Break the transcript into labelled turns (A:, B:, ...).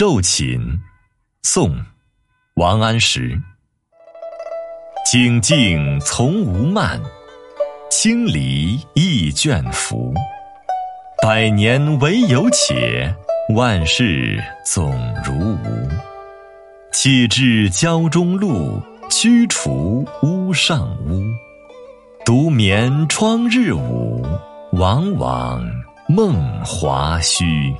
A: 昼寝，宋，王安石。景静从无慢，清离亦倦服。百年唯有且，万事总如无。气至胶中露，驱除屋上污。独眠窗日午，往往梦华虚。